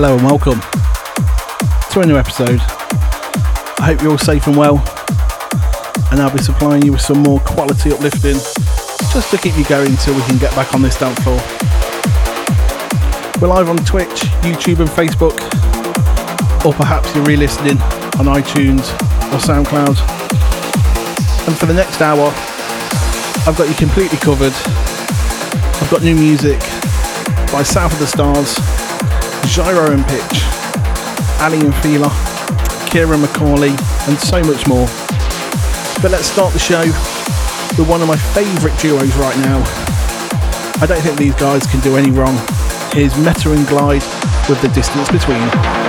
Hello and welcome to a new episode. I hope you're all safe and well, and I'll be supplying you with some more quality uplifting just to keep you going until we can get back on this dance floor. We're live on Twitch, YouTube, and Facebook, or perhaps you're re listening on iTunes or SoundCloud. And for the next hour, I've got you completely covered. I've got new music by South of the Stars, Gyro and Pitch, Aly and Fila, Ciaran McAuley, and so much more. But let's start the show with one of my favourite duos right now. I don't think these guys can do any wrong. Here's Metta and Glyde with the distance between.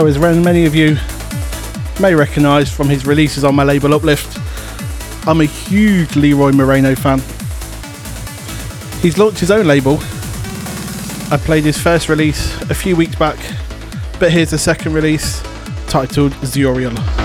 So, as many of you may recognise from his releases on my label Uplift, I'm a huge Leroy Moreno fan. He's launched his own label. I played his first release a few weeks back, but here's the second release titled Zuriel.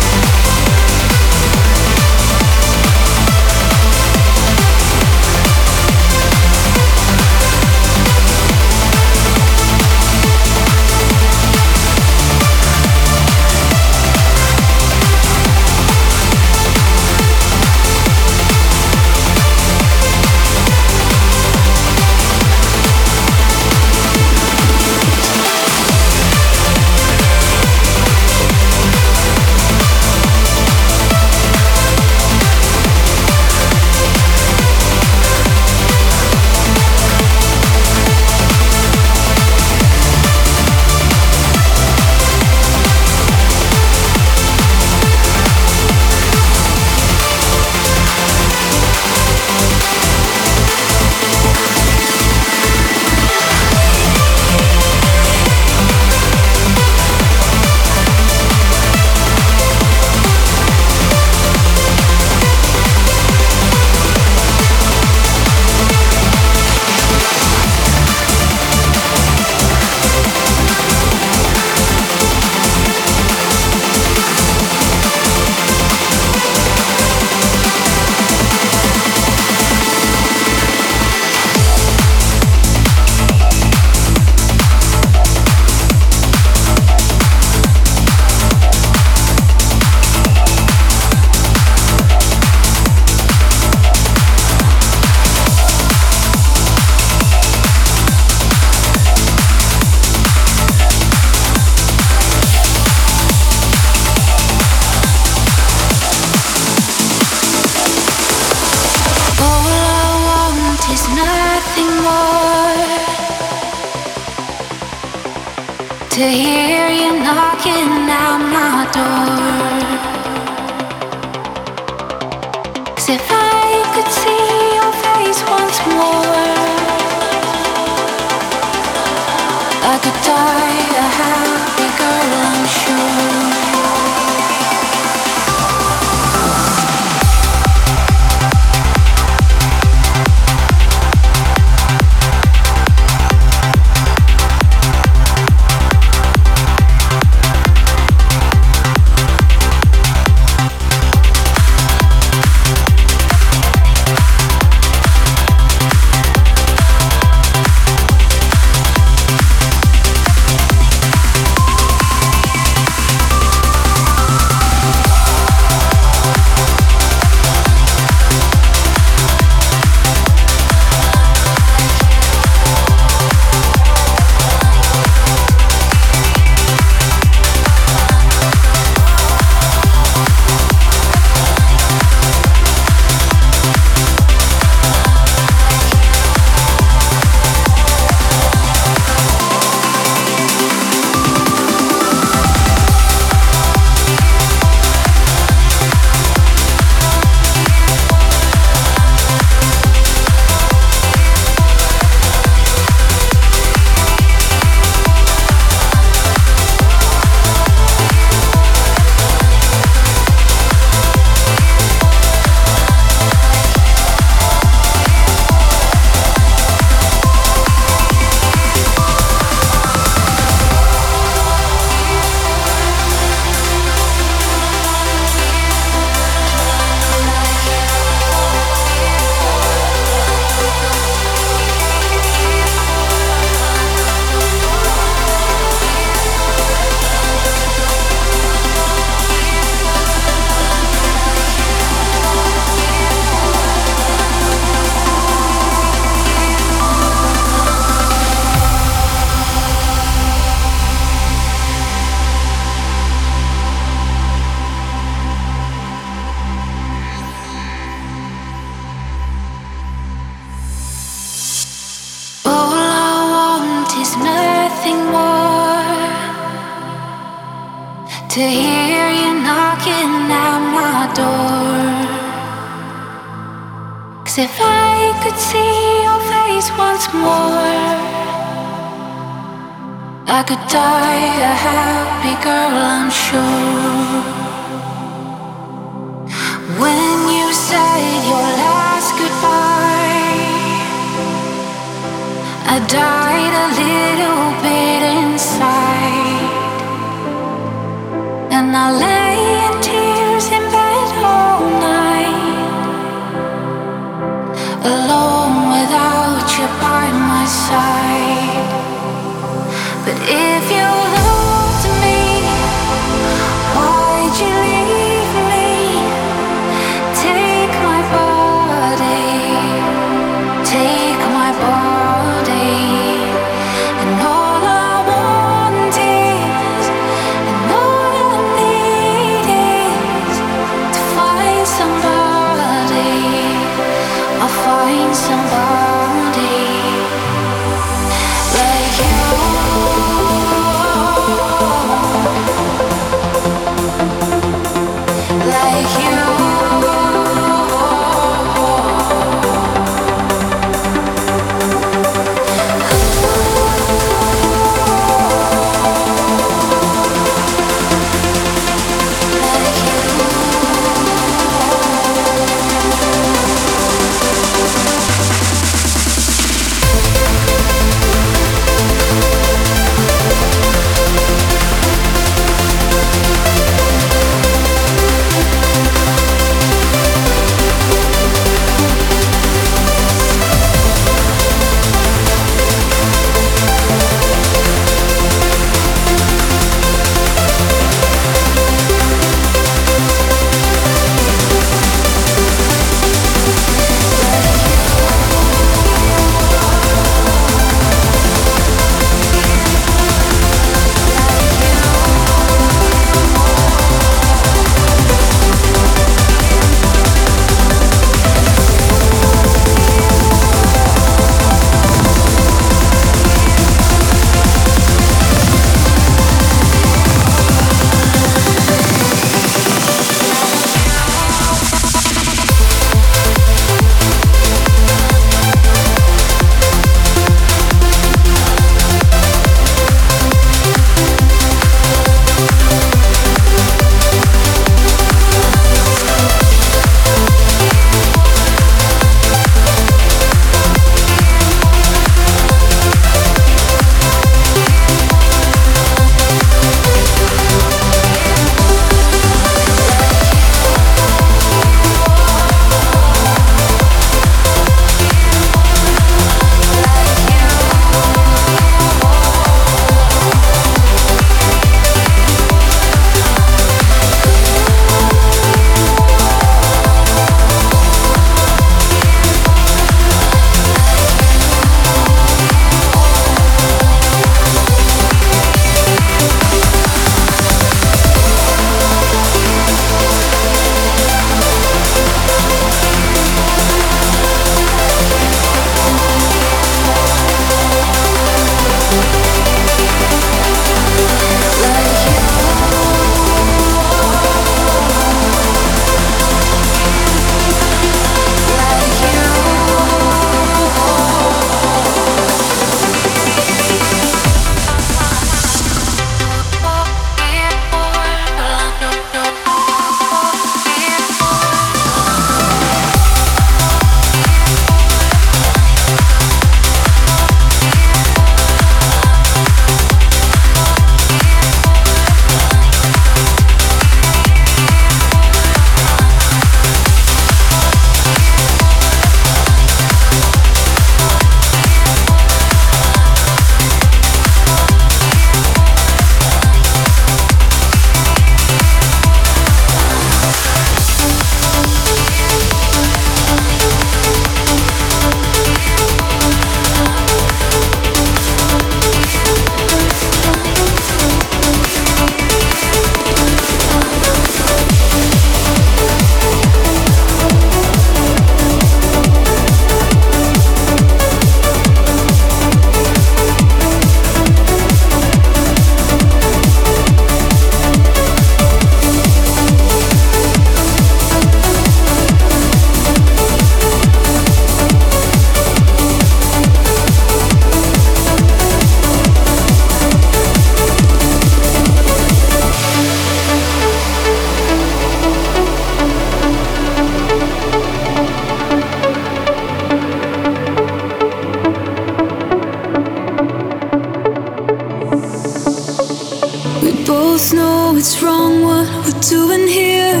Both know it's wrong what we're doing here.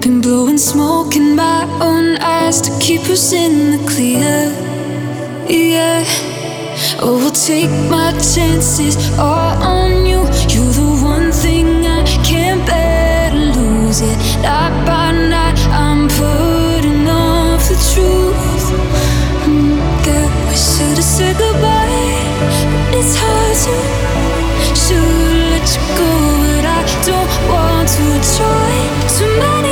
Been blowing smoke in my own eyes to keep us in the clear. Yeah. Oh, we'll take my chances all on you. You're the one thing I can't bear to lose it. Night by night, I'm putting off the truth. Mm, we should have said goodbye, but it's hard to. Should let you go, but I don't want to try. Too many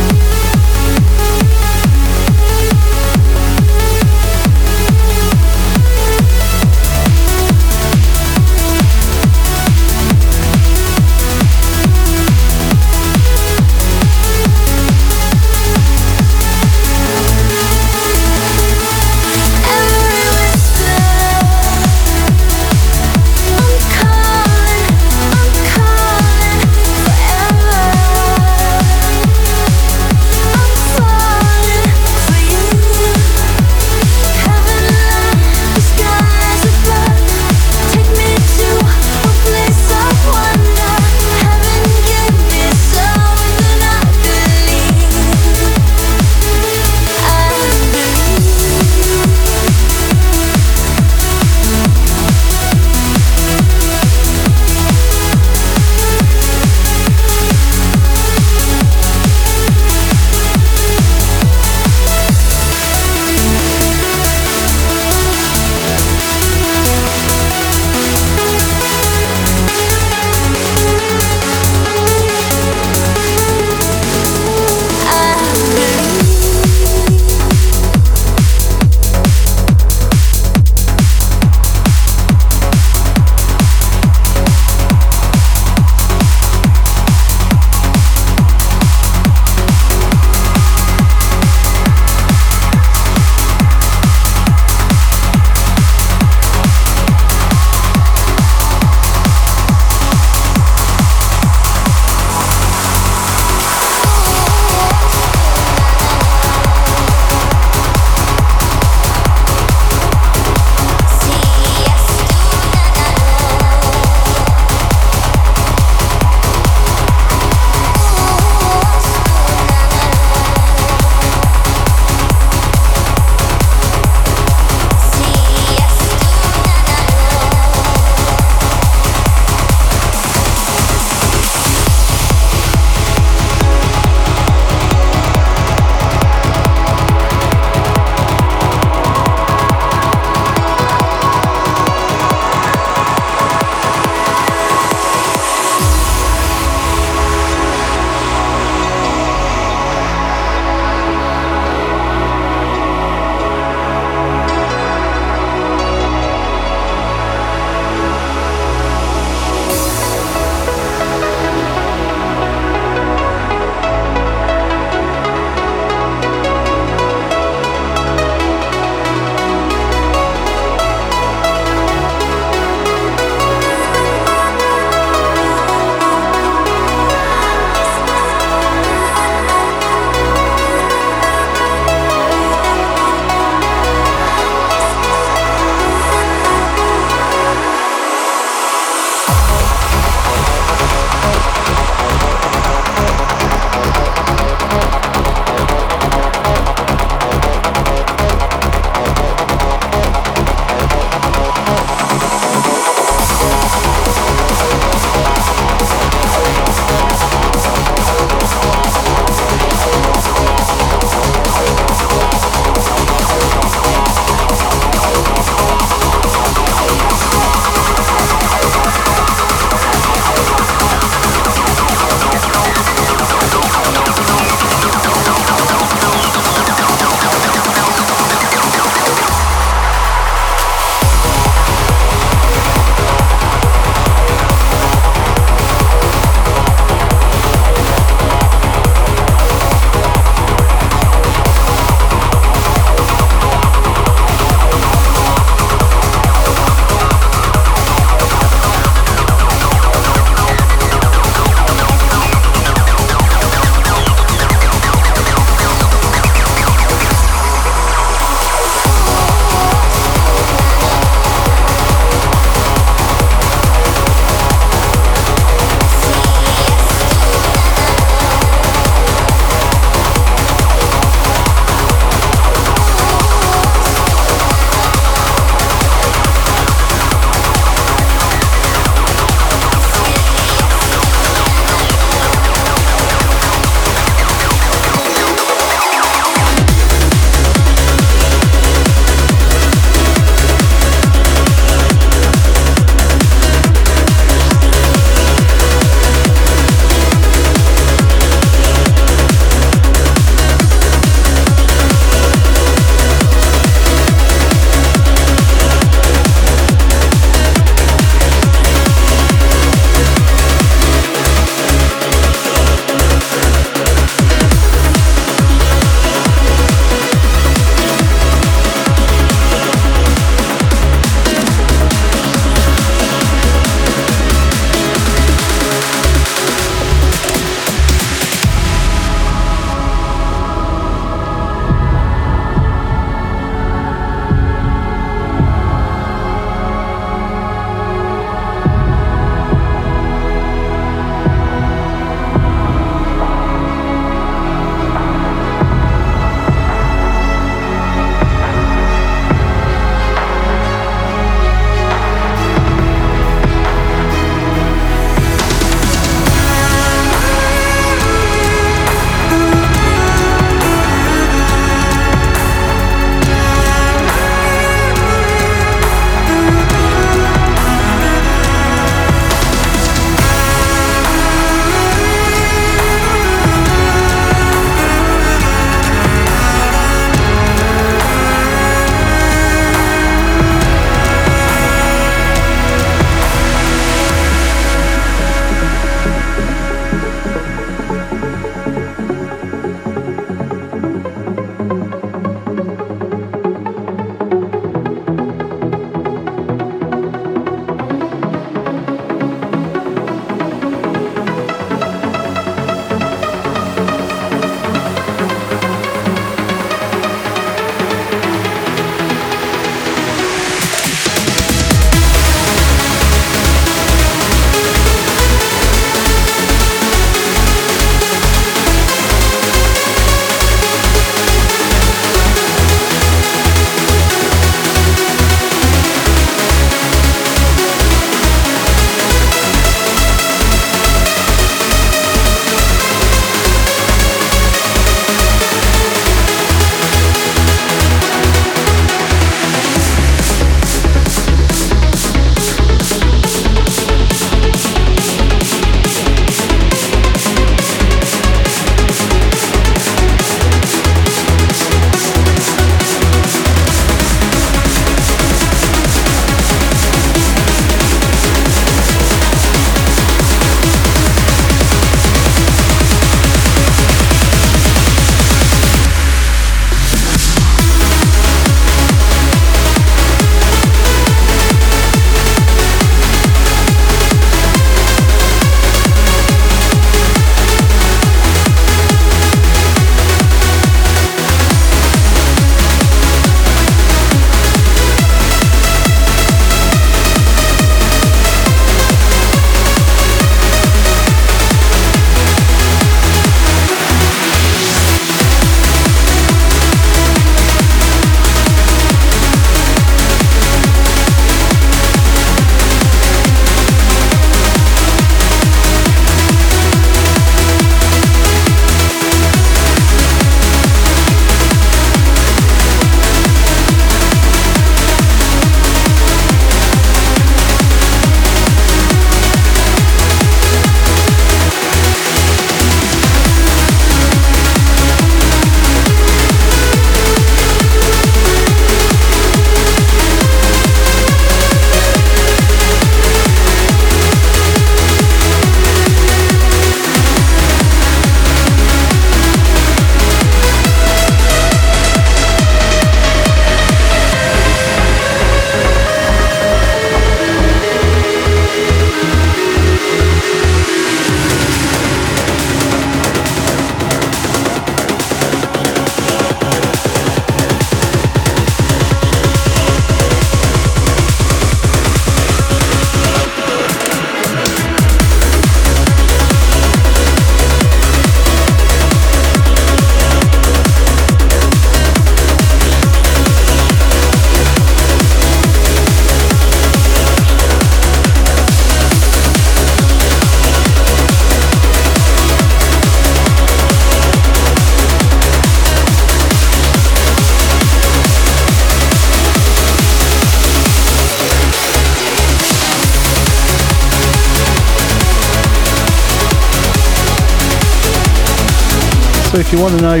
if you want to know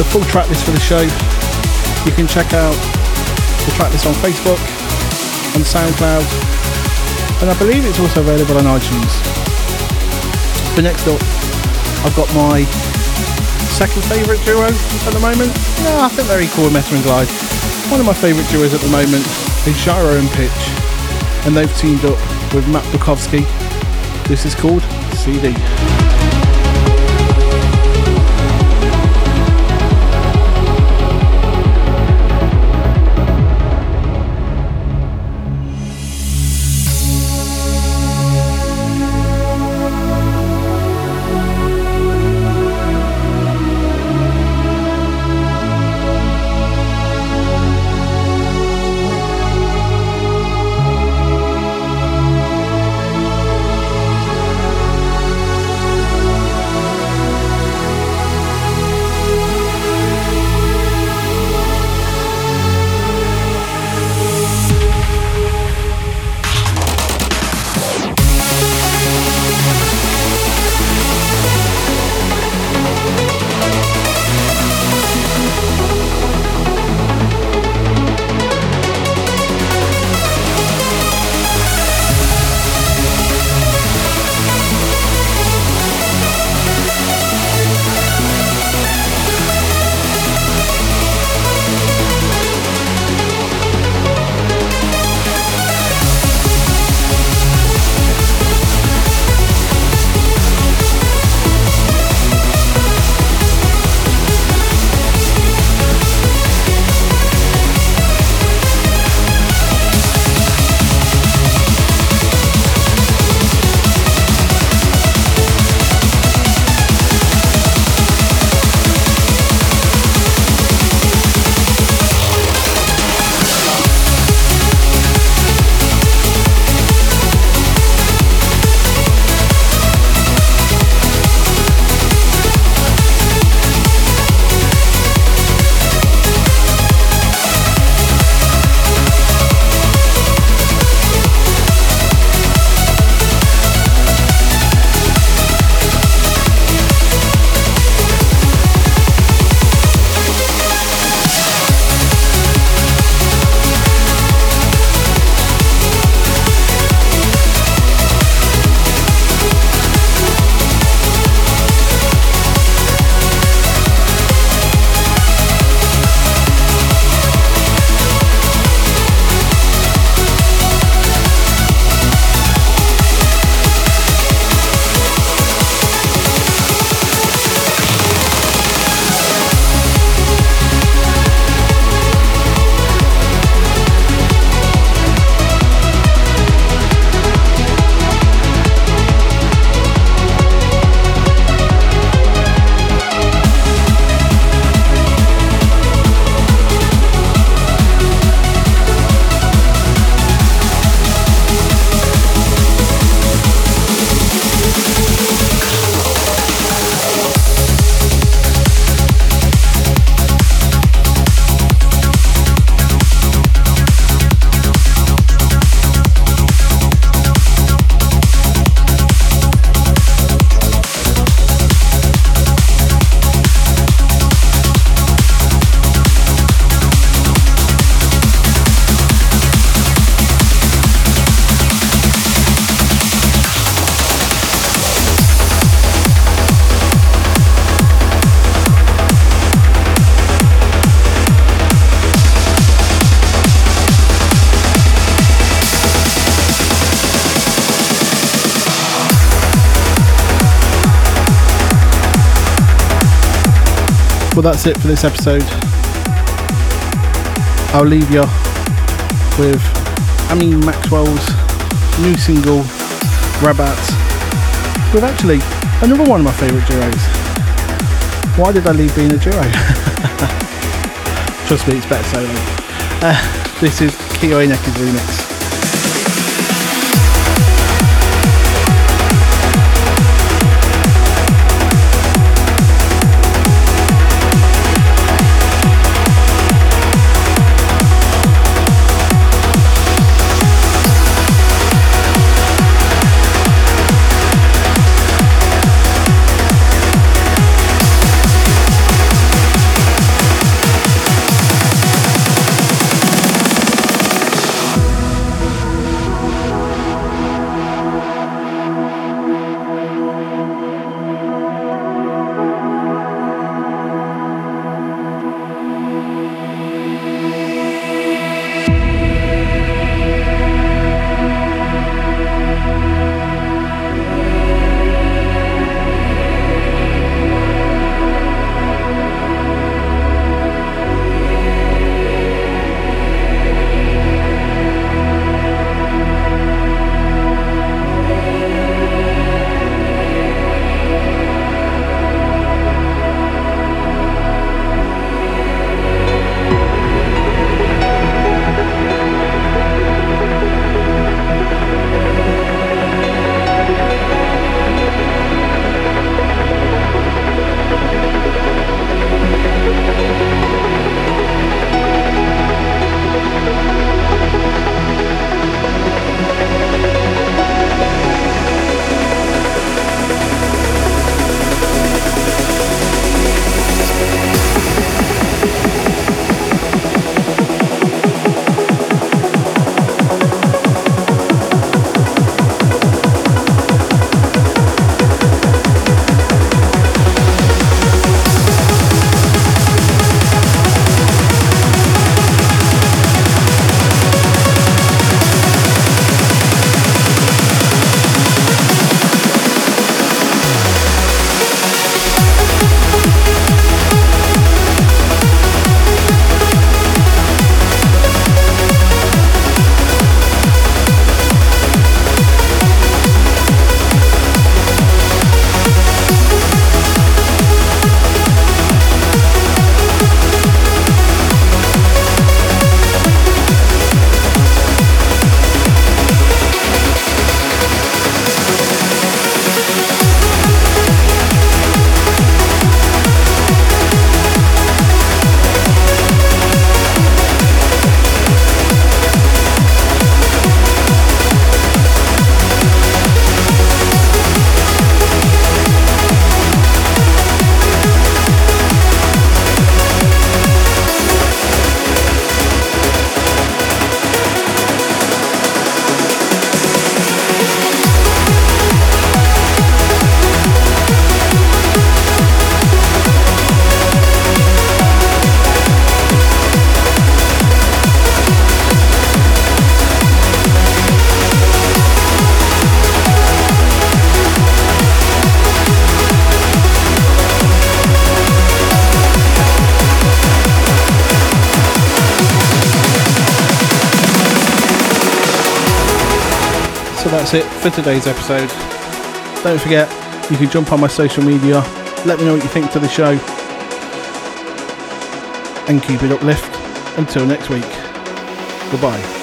the full track list for the show, you can check out the track list on Facebook, on SoundCloud, and I believe it's also available on iTunes. But next up, I've got my second favourite duo at the moment. Yeah, I think they're equal with Metta and Glyde. One of my favourite duos at the moment is XiJaro and Pitch, and they've teamed up with Matt Bukovski. This is called CD. Well, that's it for this episode. I'll leave you with Amine Maxwell's new single, Rabat, with actually another one of my favourite duos. Why did I leave being a duo? Trust me, it's better solo. Uh, this is Ineki's remix. It for today's episode. Don't forget, you can jump on my social media, let me know what you think to the show, and keep it uplift. Until next week, goodbye.